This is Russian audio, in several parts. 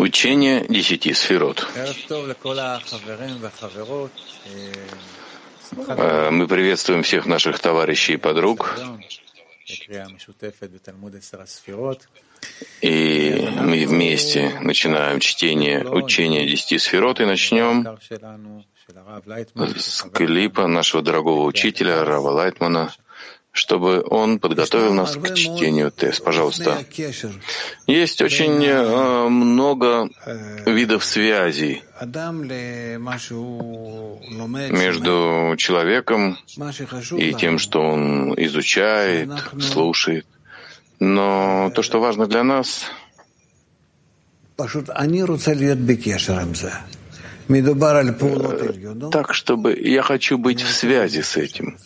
Учение десяти сферот. Э, мы приветствуем всех наших товарищей и подруг. И мы вместе начинаем чтение учения десяти сферот и начнем с клипа нашего дорогого учителя Рава Лайтмана — чтобы он подготовил нас к чтению тест. Пожалуйста. Есть очень э, много видов связей между человеком и тем, что он изучает, слушает. Но то, что важно для нас, так, чтобы я хочу быть в связи с этим.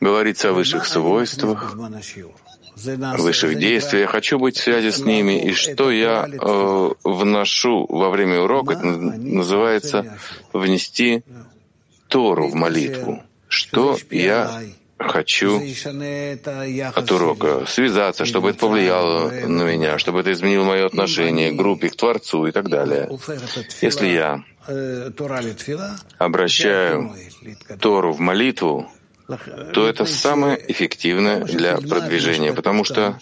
Говорится о высших свойствах, высших действиях. Я хочу быть в связи с ними. И что я э, вношу во время урока, это называется внести Тору в молитву. Что я хочу от урока связаться, чтобы это повлияло на меня, чтобы это изменило мое отношение к группе, к Творцу и так далее. Если я обращаю Тору в молитву, то это самое эффективное для продвижения, потому что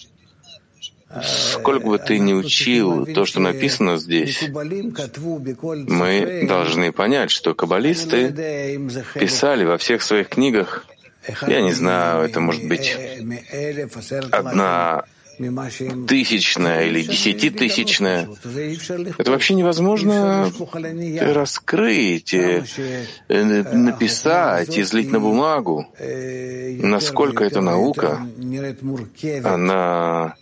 Сколько бы ты ни учил то, что написано здесь, мы должны понять, что каббалисты писали во всех своих книгах, я не знаю, это может быть одна тысячная или десятитысячная. Это вообще невозможно раскрыть, э, написать, излить на бумагу. Насколько эта наука, она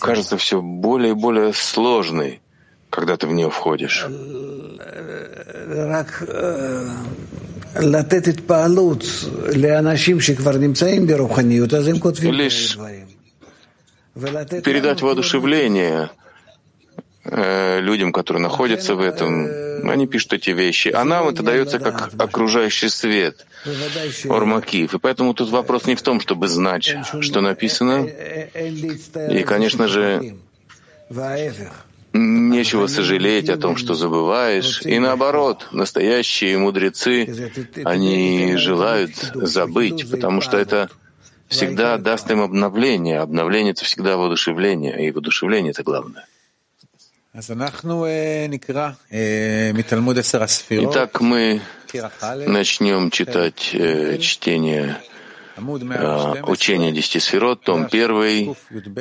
кажется все более и более сложной, когда ты в нее входишь. Лишь передать воодушевление э, людям, которые находятся в этом. Они пишут эти вещи. А нам это дается как окружающий свет, Ормакив. И поэтому тут вопрос не в том, чтобы знать, что написано. И, конечно же, нечего сожалеть о том, что забываешь. И наоборот, настоящие мудрецы, они желают забыть, потому что это всегда даст им обновление. Обновление — это всегда воодушевление, и воодушевление — это главное. Итак, мы начнем читать э, чтение э, учения десяти сферот, том первый,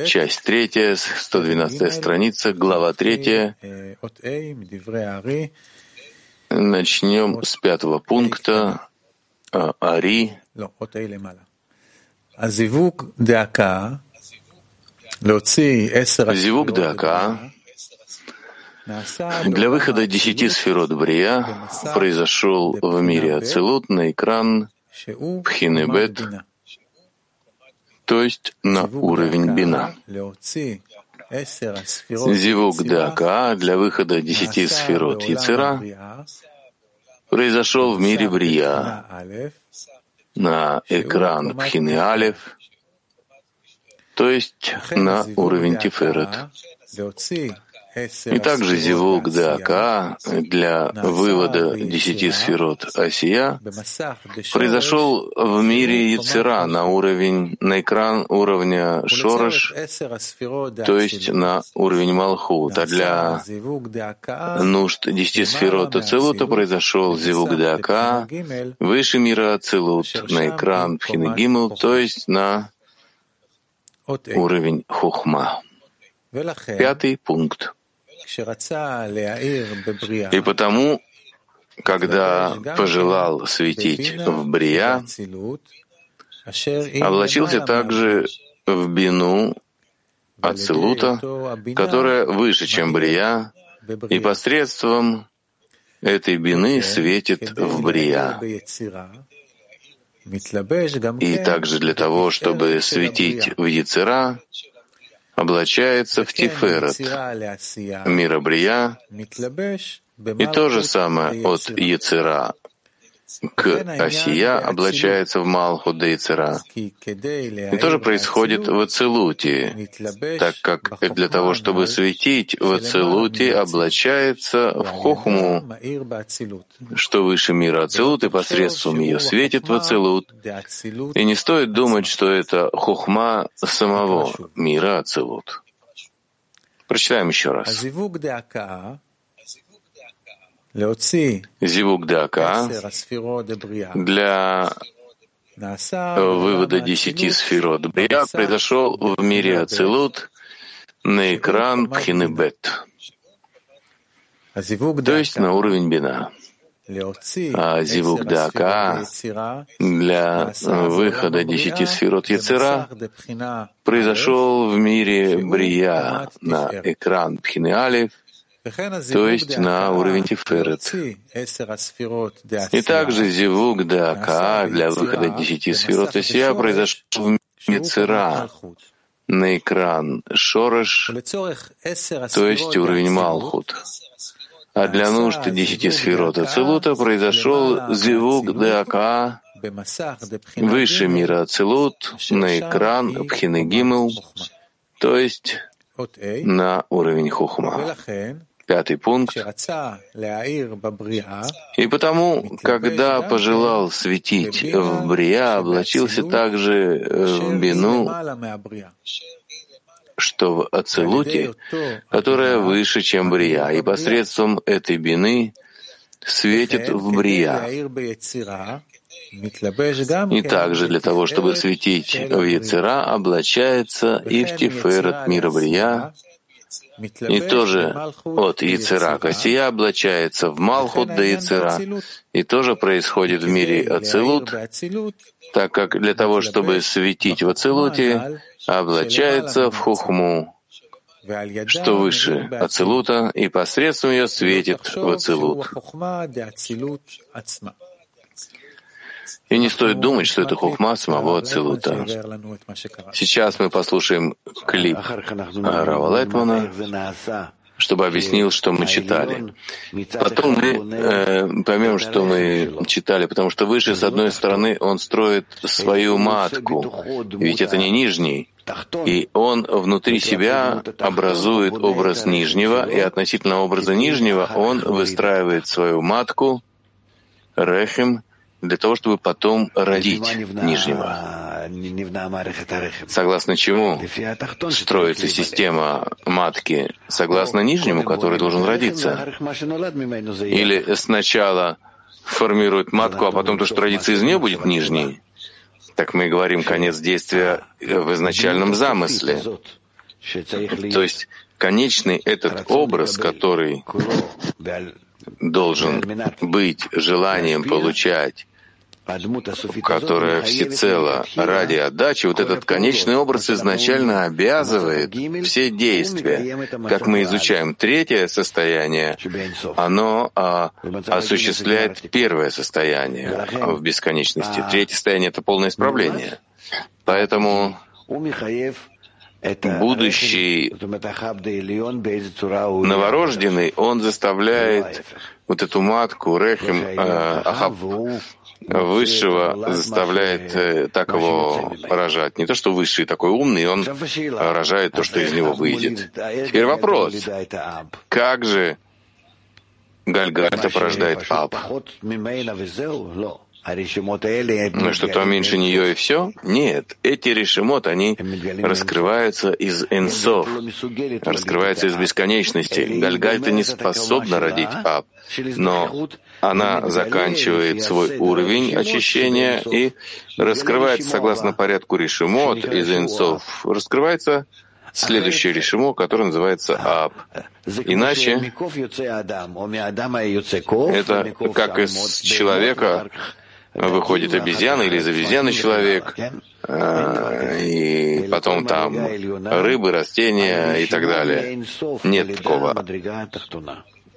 часть третья, 112 страница, глава третья. Начнем с пятого пункта. Ари. Зивук Дака для выхода десяти сферот Брия произошел в мире Ацелут на экран Пхинебет, то есть на уровень Бина. Зивук Дака для выхода десяти сферот Яцера произошел в мире Брия на экран Пхины Алев, то есть на уровень Тиферет. И также зивук ДАК для вывода десяти сферот Асия произошел в мире Яцера на уровень, на экран уровня Шорош, то есть на уровень Малхут. А для нужд десяти сферот Ацелута произошел зивук ДАК выше мира Ацелут на экран Пхинегимл, то есть на уровень Хухма. Пятый пункт. И потому, когда пожелал светить в Брия, облачился также в бину Ацелута, которая выше, чем Брия, и посредством этой бины светит в Брия. И также для того, чтобы светить в Яцера, облачается в Тиферет, мира Брия, и то же самое от Яцера к Осия облачается в Малху Дейцера. И тоже происходит в Ацелуте, так как для того, чтобы светить в Ацелуте, облачается в Хохму, что выше мира Ацелут, и посредством ее светит в Ацелут. И не стоит думать, что это Хохма самого мира Ацелут. Прочитаем еще раз. Зивук Дака для вывода десяти сферот Брия произошел в мире Ацилут на экран Пхинебет, то есть на уровень Бина. А Зивук Дака для выхода десяти сферот Яцера произошел в мире Брия на экран Пхины Алиф, то есть на уровень Тиферет. И также Зивук Дака для выхода десяти сферот Исия произошел в Мицера на экран Шореш, то есть уровень Малхут. А для нужд десяти сферот Ацелута произошел Зивук Дака выше мира Ацелут на экран Пхинегимл, то есть на уровень Хухма. Пятый пункт. И потому, когда пожелал светить в Брия, облачился также в Бину, что в Ацелуте, которая выше, чем Брия, и посредством этой Бины светит в Брия. И также для того, чтобы светить в Яцера, облачается и в Тиферет мира Брия, и тоже от Яцера Косия облачается в Малхут до Яцера, и тоже происходит в мире Ацилут, так как для того, чтобы светить в Ацилуте, облачается в Хухму, что выше Ацилута, и посредством ее светит в Ацилут. И не стоит думать, что это хухма самого Ацилута. Сейчас мы послушаем клип Рава Летмана, чтобы объяснил, что мы читали. Потом мы э, поймем, что мы читали, потому что выше, с одной стороны, он строит свою матку, ведь это не нижний, и он внутри себя образует образ нижнего, и относительно образа нижнего он выстраивает свою матку, рехим, для того, чтобы потом родить нижнего. Согласно чему строится система матки? Согласно нижнему, который должен родиться? Или сначала формирует матку, а потом то, что родится из нее, будет нижней? Так мы говорим конец действия в изначальном замысле. То есть конечный этот образ, который должен быть желанием получать которая всецело ради отдачи, вот этот конечный образ изначально обязывает все действия. Как мы изучаем третье состояние, оно а, осуществляет первое состояние в бесконечности. Третье состояние — это полное исправление. Поэтому будущий новорожденный, он заставляет вот эту матку, рехим, э, ахаб, высшего заставляет э, так его рожать. Не то, что высший такой умный, он рожает то, что из него выйдет. Теперь вопрос. Как же Гальгальта порождает Аб? Ну что-то меньше нее и все? Нет, эти решимот, они раскрываются из энсов, раскрываются из бесконечности. Гальгальта не способна родить Аб, но она заканчивает свой уровень очищения и раскрывается согласно порядку решимот из энсов. Раскрывается следующее решимо, которое называется Аб. Иначе это как из человека выходит обезьяна или из обезьяны человек, а, и потом там рыбы, растения и так далее. Нет такого.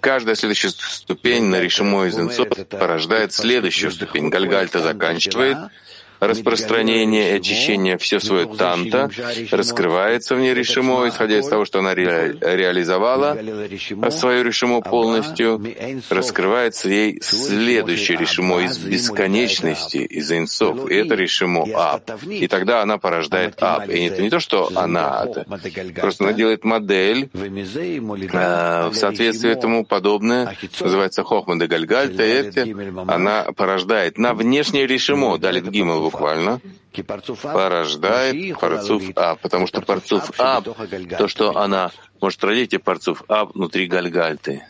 Каждая следующая ступень на решимо из порождает следующую ступень. Гальгальта заканчивает, распространение и очищение все свое танта раскрывается в ней решимо, исходя из того, что она ре реализовала свою решимо полностью, раскрывается ей следующее решимо из бесконечности, из инсов, и это решимо ап. И тогда она порождает ап. И это не то, что она, это просто она делает модель э, в соответствии этому подобное, называется Хохма де Гальгальта, и это она порождает на внешнее решимо, далит гимл буквально, порождает парцуф А, потому что парцуф А, то, что она может родить, и парцуф А внутри Гальгальты.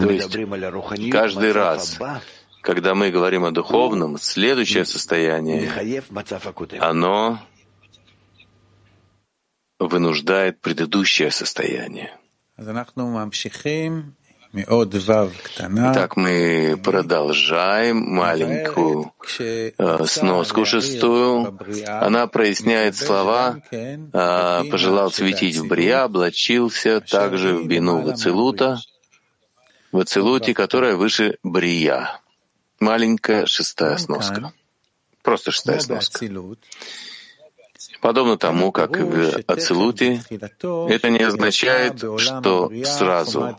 То есть каждый раз, когда мы говорим о духовном, следующее состояние, оно вынуждает предыдущее состояние. Итак, мы продолжаем маленькую э, сноску шестую. Она проясняет слова э, «пожелал светить в Брия, облачился также в бину Вацилута, в Ацилуте, которая выше Брия». Маленькая шестая сноска. Просто шестая сноска. Подобно тому, как в Ацилуте, это не означает, что сразу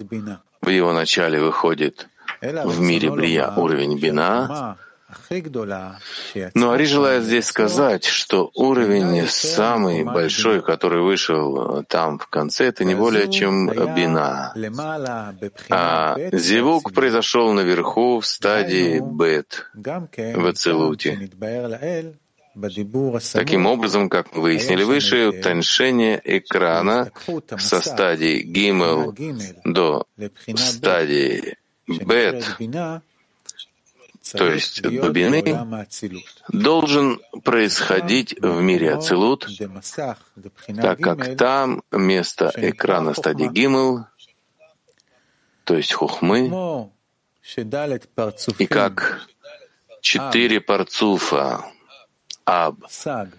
в его начале выходит в мире Брия уровень Бина, но Ари желает здесь сказать, что уровень самый большой, который вышел там в конце, это не более чем бина. А зевук произошел наверху в стадии бет, в Ацелуте. Таким образом, как мы выяснили выше, утоньшение экрана со стадии гимел до стадии бет, то есть бобины, должен происходить в мире Ацилут, так как там место экрана стадии гимел, то есть хухмы, и как четыре парцуфа Аб, Саг,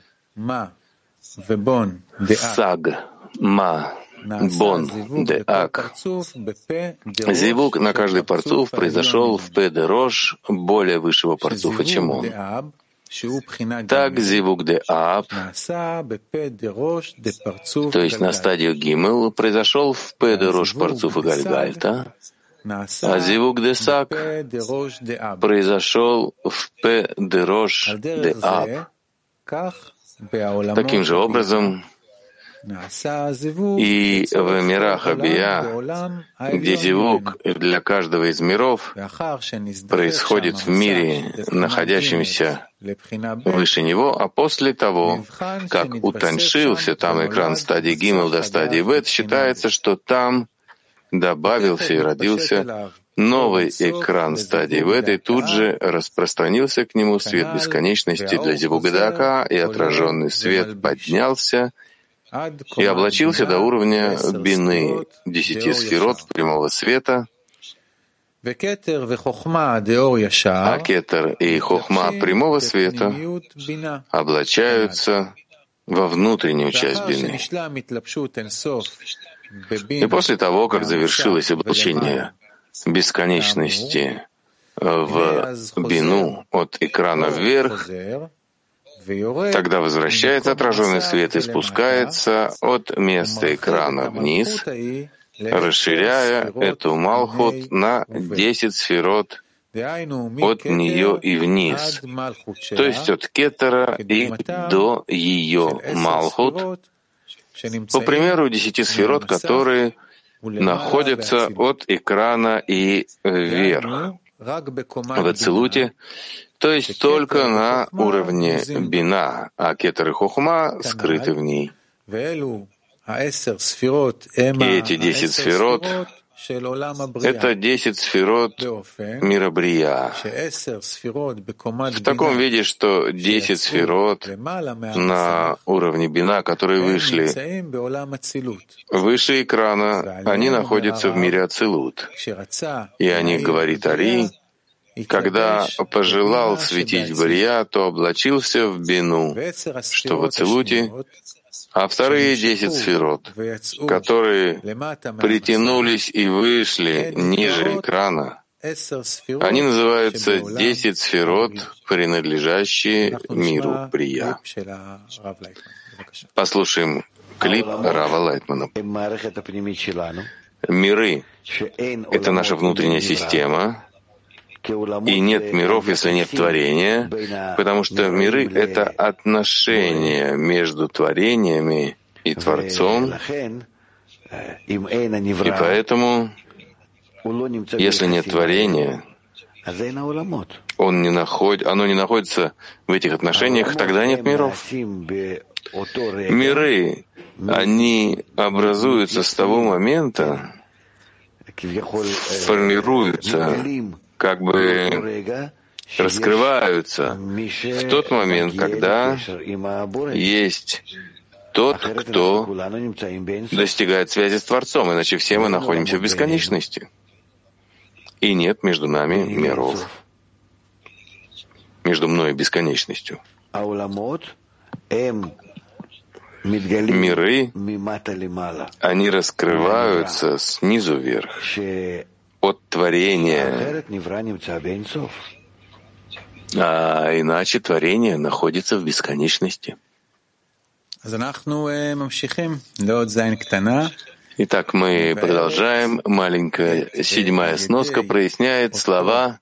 Ма, Бон, Де Ак. Зивук на каждый парцуф произошел в П де Рош более высшего парцуфа, чем он. Так зивук де Аб, то есть на стадию Гимел, произошел в П де Рош парцуфа Гальгальта, а зивук де Сак произошел в П де Рош де Аб. Таким же образом, и в мирах Абия, где зивук для каждого из миров происходит в мире, находящемся выше него, а после того, как утоншился там экран стадии Гимл до стадии Бет, считается, что там добавился и родился Новый экран стадии в этой тут же распространился к нему свет бесконечности для Зибугадака, и отраженный свет поднялся и облачился до уровня бины, десяти сферот прямого света, а кетер и хохма прямого света облачаются во внутреннюю часть бины. И после того, как завершилось облачение бесконечности в бину от экрана вверх, тогда возвращается отраженный свет и спускается от места экрана вниз, расширяя эту Малхут на 10 сферот от нее и вниз, то есть от Кетера и до ее Малхут, по примеру, десяти сферот, которые находятся от экрана и вверх. в Ацелуте, то есть только на уровне бина, а кетер и хохма скрыты в ней. И эти десять сферот это десять сферот мира Брия. В таком виде, что десять сферот на уровне бина, которые вышли выше экрана, они находятся в мире Ацилут. И о них говорит Ари, когда пожелал светить Брия, то облачился в бину, что в Ацилуте а вторые десять сферот, которые притянулись и вышли ниже экрана, Они называются «десять сферот, принадлежащие миру Прия». Послушаем клип Рава Лайтмана. Миры — это наша внутренняя система, и нет миров, если нет творения, потому что миры — это отношения между творениями и Творцом, и поэтому, если нет творения, он не находит, оно не находится в этих отношениях, тогда нет миров. Миры, они образуются с того момента, формируются, как бы раскрываются в тот момент, когда есть тот, кто достигает связи с Творцом, иначе все мы находимся в бесконечности. И нет между нами миров, между мной и бесконечностью. Миры, они раскрываются снизу вверх, от творения, а иначе творение находится в бесконечности. Итак, мы продолжаем. Маленькая седьмая сноска проясняет слова,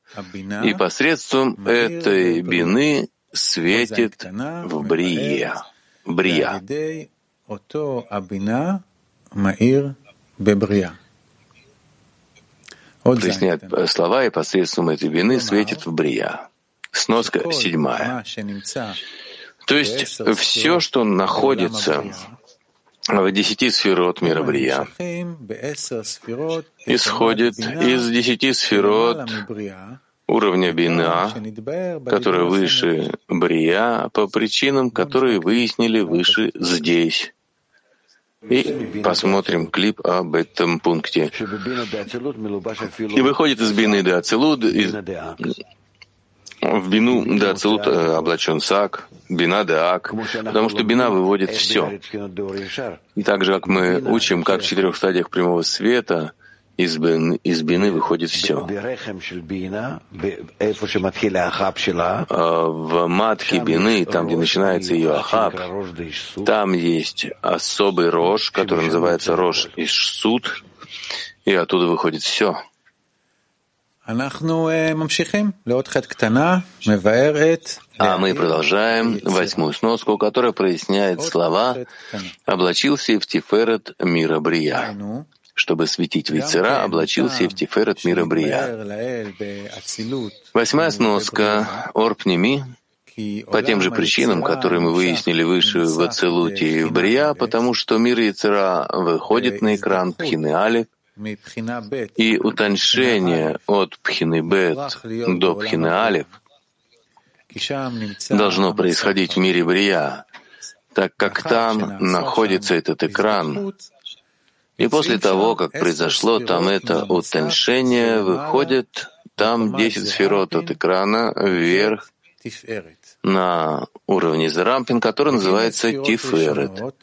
и посредством этой бины светит в Брия. Брия. Проясняет слова, и посредством этой бины светит в Брия. Сноска седьмая. То есть все, что находится в десяти сферот мира Брия, исходит из десяти сферот уровня Бина, который выше Брия, по причинам, которые выяснили выше здесь. И посмотрим клип об этом пункте. И выходит из Бины Ацелуд, из, в бину да ацелут облачен сак, бина да ак, потому что бина выводит все. И так же, как мы учим, как в четырех стадиях прямого света, из, из бины выходит все. А в матке бины, там, где начинается ее ахаб, там есть особый рож, который называется рож Ишсуд, и оттуда выходит все. А мы продолжаем восьмую сноску, которая проясняет слова «облачился в Тиферет мира Брия». Чтобы светить Вицера, облачился в Тиферет мира Брия. Восьмая сноска. «Орпнеми» по тем же причинам, которые мы выяснили выше в Ацелуте и в Брия, потому что мир Яцера выходит на экран Пхины Алиф, и утоншение от Пхины Бет. До Пхины Алиф должно происходить в мире Брия, так как там находится этот экран. И после того, как произошло там это утоншение, выходит там 10 сферот от экрана вверх на уровне Зарампин, который называется Тиферет.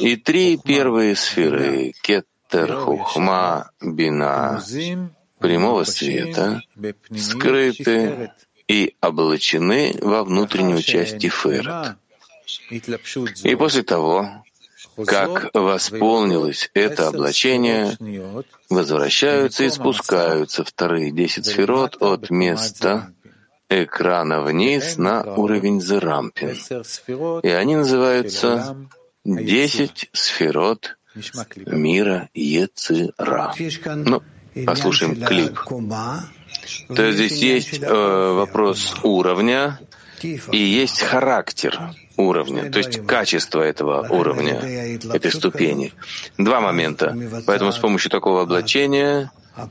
И три первые сферы — Кет, Терхухма Бина. Прямого света. Скрыты. И облачены во внутреннюю часть Тиферет. И после того, как восполнилось это облачение, возвращаются и спускаются вторые десять сферот от места экрана вниз на уровень Зерампин. И они называются десять сферот мира Ецира. Ну, послушаем клип. То есть здесь есть э, вопрос уровня и есть характер уровня, то есть качество этого уровня, этой ступени. Два момента. Поэтому с помощью такого облачения а,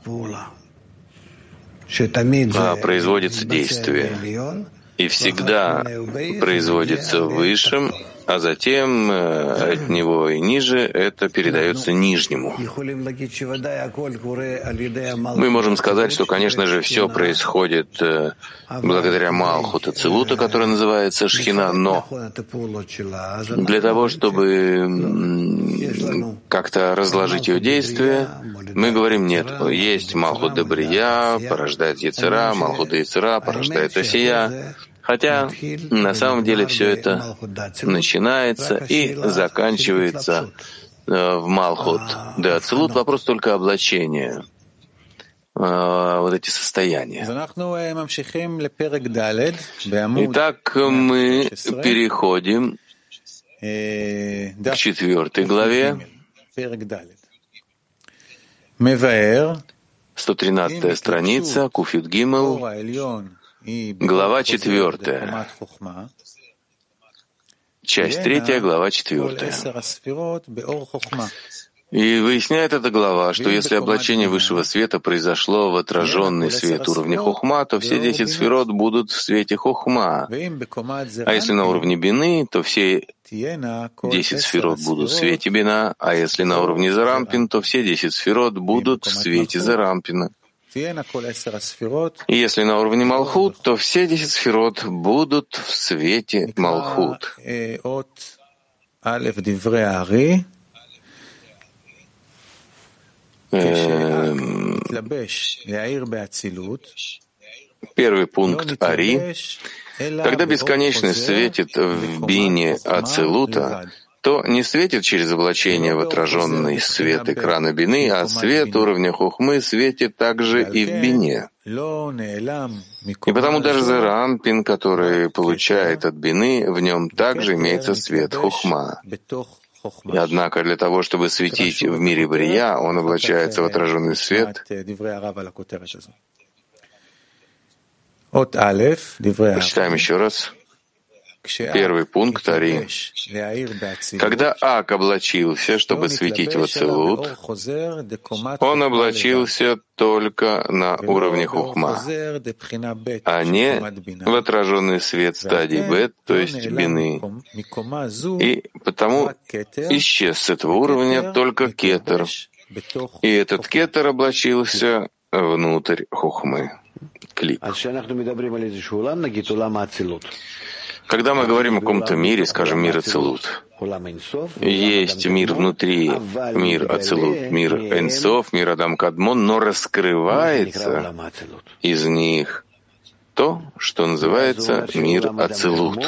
производится действие. И всегда производится высшим а затем э, от него и ниже это передается нижнему. Мы можем сказать, что, конечно же, все происходит э, благодаря Малхута Целута, который называется Шхина, но для того, чтобы как-то разложить ее действие, мы говорим нет. Есть Малхут Дебрия, порождает Яцера, Малхут Яцера, порождает Осия. Хотя на самом деле все это начинается и заканчивается э, в Малхут. Да, Ацелут вопрос только облачения. Э, вот эти состояния. Итак, мы переходим к четвертой главе, 113 страница, Куфит Гимел, глава четвертая, часть третья, глава четвертая. И выясняет эта глава, что если облачение высшего света произошло в отраженный свет уровня хухма, то все десять сферот будут в свете хухма. А если на уровне бины, то все десять сферот будут в свете бина, а если на уровне зарампин, то все десять сферот будут в свете зарампина. Если на уровне Малхут, то все десять сферот будут в свете Малхут. Эм, первый пункт Ари. Когда бесконечность светит в бине Ацелута, то не светит через облачение в отраженный свет экрана бины, а свет уровня хухмы светит также и в бине. И потому даже Зарампин, который получает от бины, в нем также имеется свет хухма. И однако для того, чтобы светить в мире Брия, он облачается в отраженный свет. Прочитаем еще раз. Первый пункт Ари. Когда Ак облачился, чтобы светить в Ацелут, он облачился только на уровне Хухма, а не в отраженный свет стадии Бет, то есть Бины. И потому исчез с этого уровня только Кетер, и этот Кетер облачился внутрь Хухмы. Клип. Когда мы говорим о каком-то мире, скажем, мир Ацелут, есть мир внутри, мир Ацелут, мир Энсов, мир Адам Кадмон, но раскрывается из них то, что называется мир Ацелут.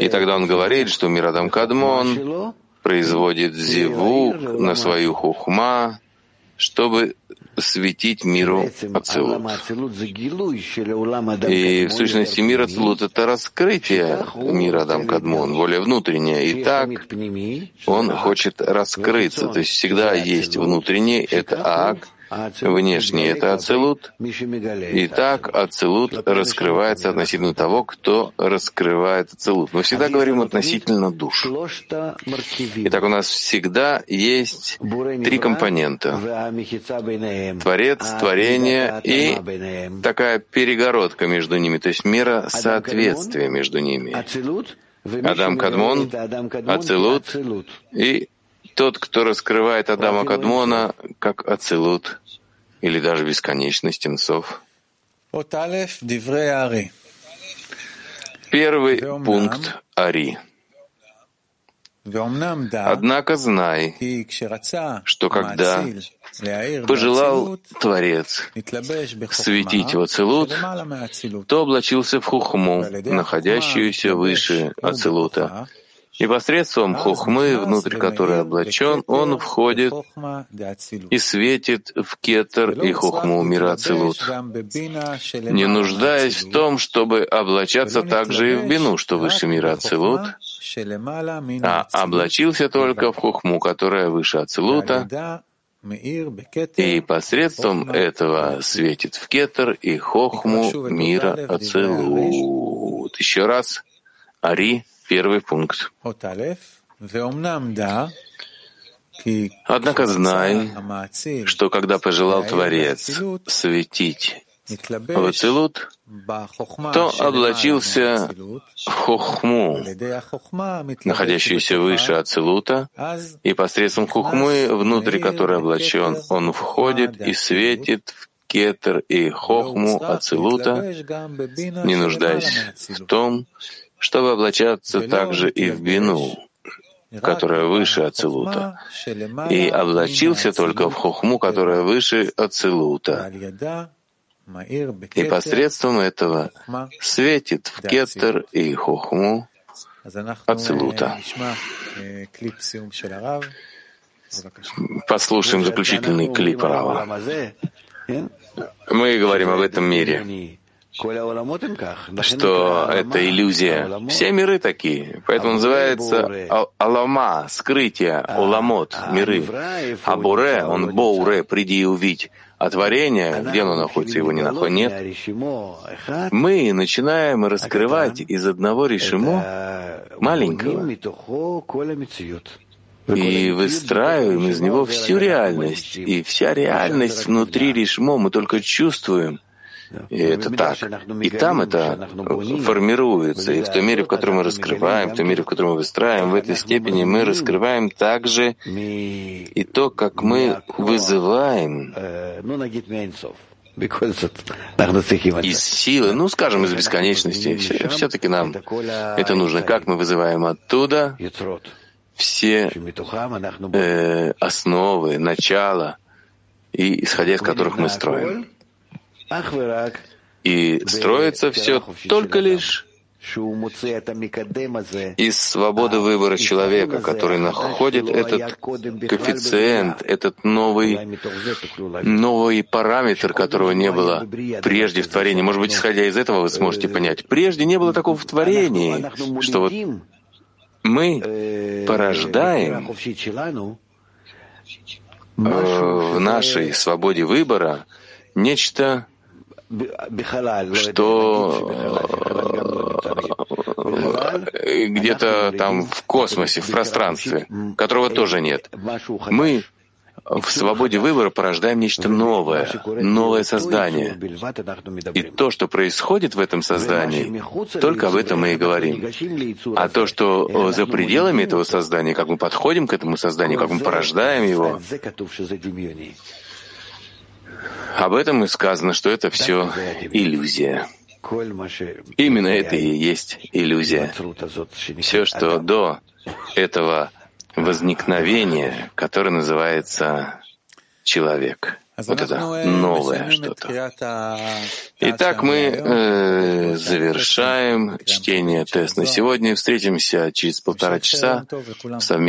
И тогда он говорит, что мир Адам Кадмон производит зивук на свою хухма, чтобы светить миру Ацилут. И в сущности мир Ацилут — это раскрытие мира Адам Кадмон, более внутреннее. И так он хочет раскрыться. То есть всегда есть внутренний, это Ак, Внешний — это ацелут. И так ацелут раскрывается относительно того, кто раскрывает ацелут. Мы всегда говорим относительно душ. Итак, у нас всегда есть три компонента. Творец, творение и такая перегородка между ними, то есть мера соответствия между ними. Адам Кадмон, Ацелут и тот, кто раскрывает Адама Кадмона как Ацелут или даже бесконечность инцов. Первый пункт Ари. Однако знай, что когда пожелал Творец светить в Ацелут, то облачился в Хухму, находящуюся выше Ацелута, и посредством хухмы, внутрь которой облачен, он входит и светит в кетер и хухму мира Ацилут, не нуждаясь в том, чтобы облачаться также и в бину, что выше мира Ацилут, а облачился только в хухму, которая выше Ацилута, и посредством этого светит в кетер и хохму мира Ацилут. Еще раз, Ари Первый пункт. Однако знай, что когда пожелал Творец светить в Ацилут, то облачился в Хохму, находящуюся выше Ацилута, и посредством Хухмы, внутри которой облачен, он входит и светит в Кетер и Хохму Ацилута, не нуждаясь в том, чтобы облачаться также и в бину, которая выше Ацилута, и облачился только в хохму, которая выше Ацилута. И посредством этого светит в кетер и хохму Ацилута. Послушаем заключительный клип Рава. Мы говорим об этом мире что это иллюзия. Все миры такие. Поэтому называется Алама, скрытие, Оламот, миры. А Буре, он Боуре, приди и увидь. А творение, где оно находится, его не находит, нет. Мы начинаем раскрывать из одного решимо маленького и выстраиваем из него всю реальность. И вся реальность внутри решмо мы только чувствуем — и это так. И там это формируется. И в той мере, в которой мы раскрываем, в той мере, в которой мы выстраиваем, в этой степени мы раскрываем также и то, как мы вызываем из силы, ну, скажем, из бесконечности. Все-таки нам это нужно. Как мы вызываем оттуда все э, основы, начала, и исходя из которых мы строим. И строится все только лишь из свободы выбора человека, который находит этот коэффициент, этот новый, новый параметр, которого не было прежде в творении. Может быть, исходя из этого, вы сможете понять. Прежде не было такого в творении, что вот мы порождаем в нашей свободе выбора нечто что э, где-то там в космосе, в пространстве, которого тоже нет. Мы в свободе выбора порождаем нечто новое, новое создание. И то, что происходит в этом создании, только об этом мы и говорим. А то, что за пределами этого создания, как мы подходим к этому созданию, как мы порождаем его, об этом и сказано, что это все иллюзия. Именно это и есть иллюзия. Все, что до этого возникновения, которое называется человек. Вот это новое что-то. Итак, мы э, завершаем чтение тест на сегодня. Встретимся через полтора часа в совместном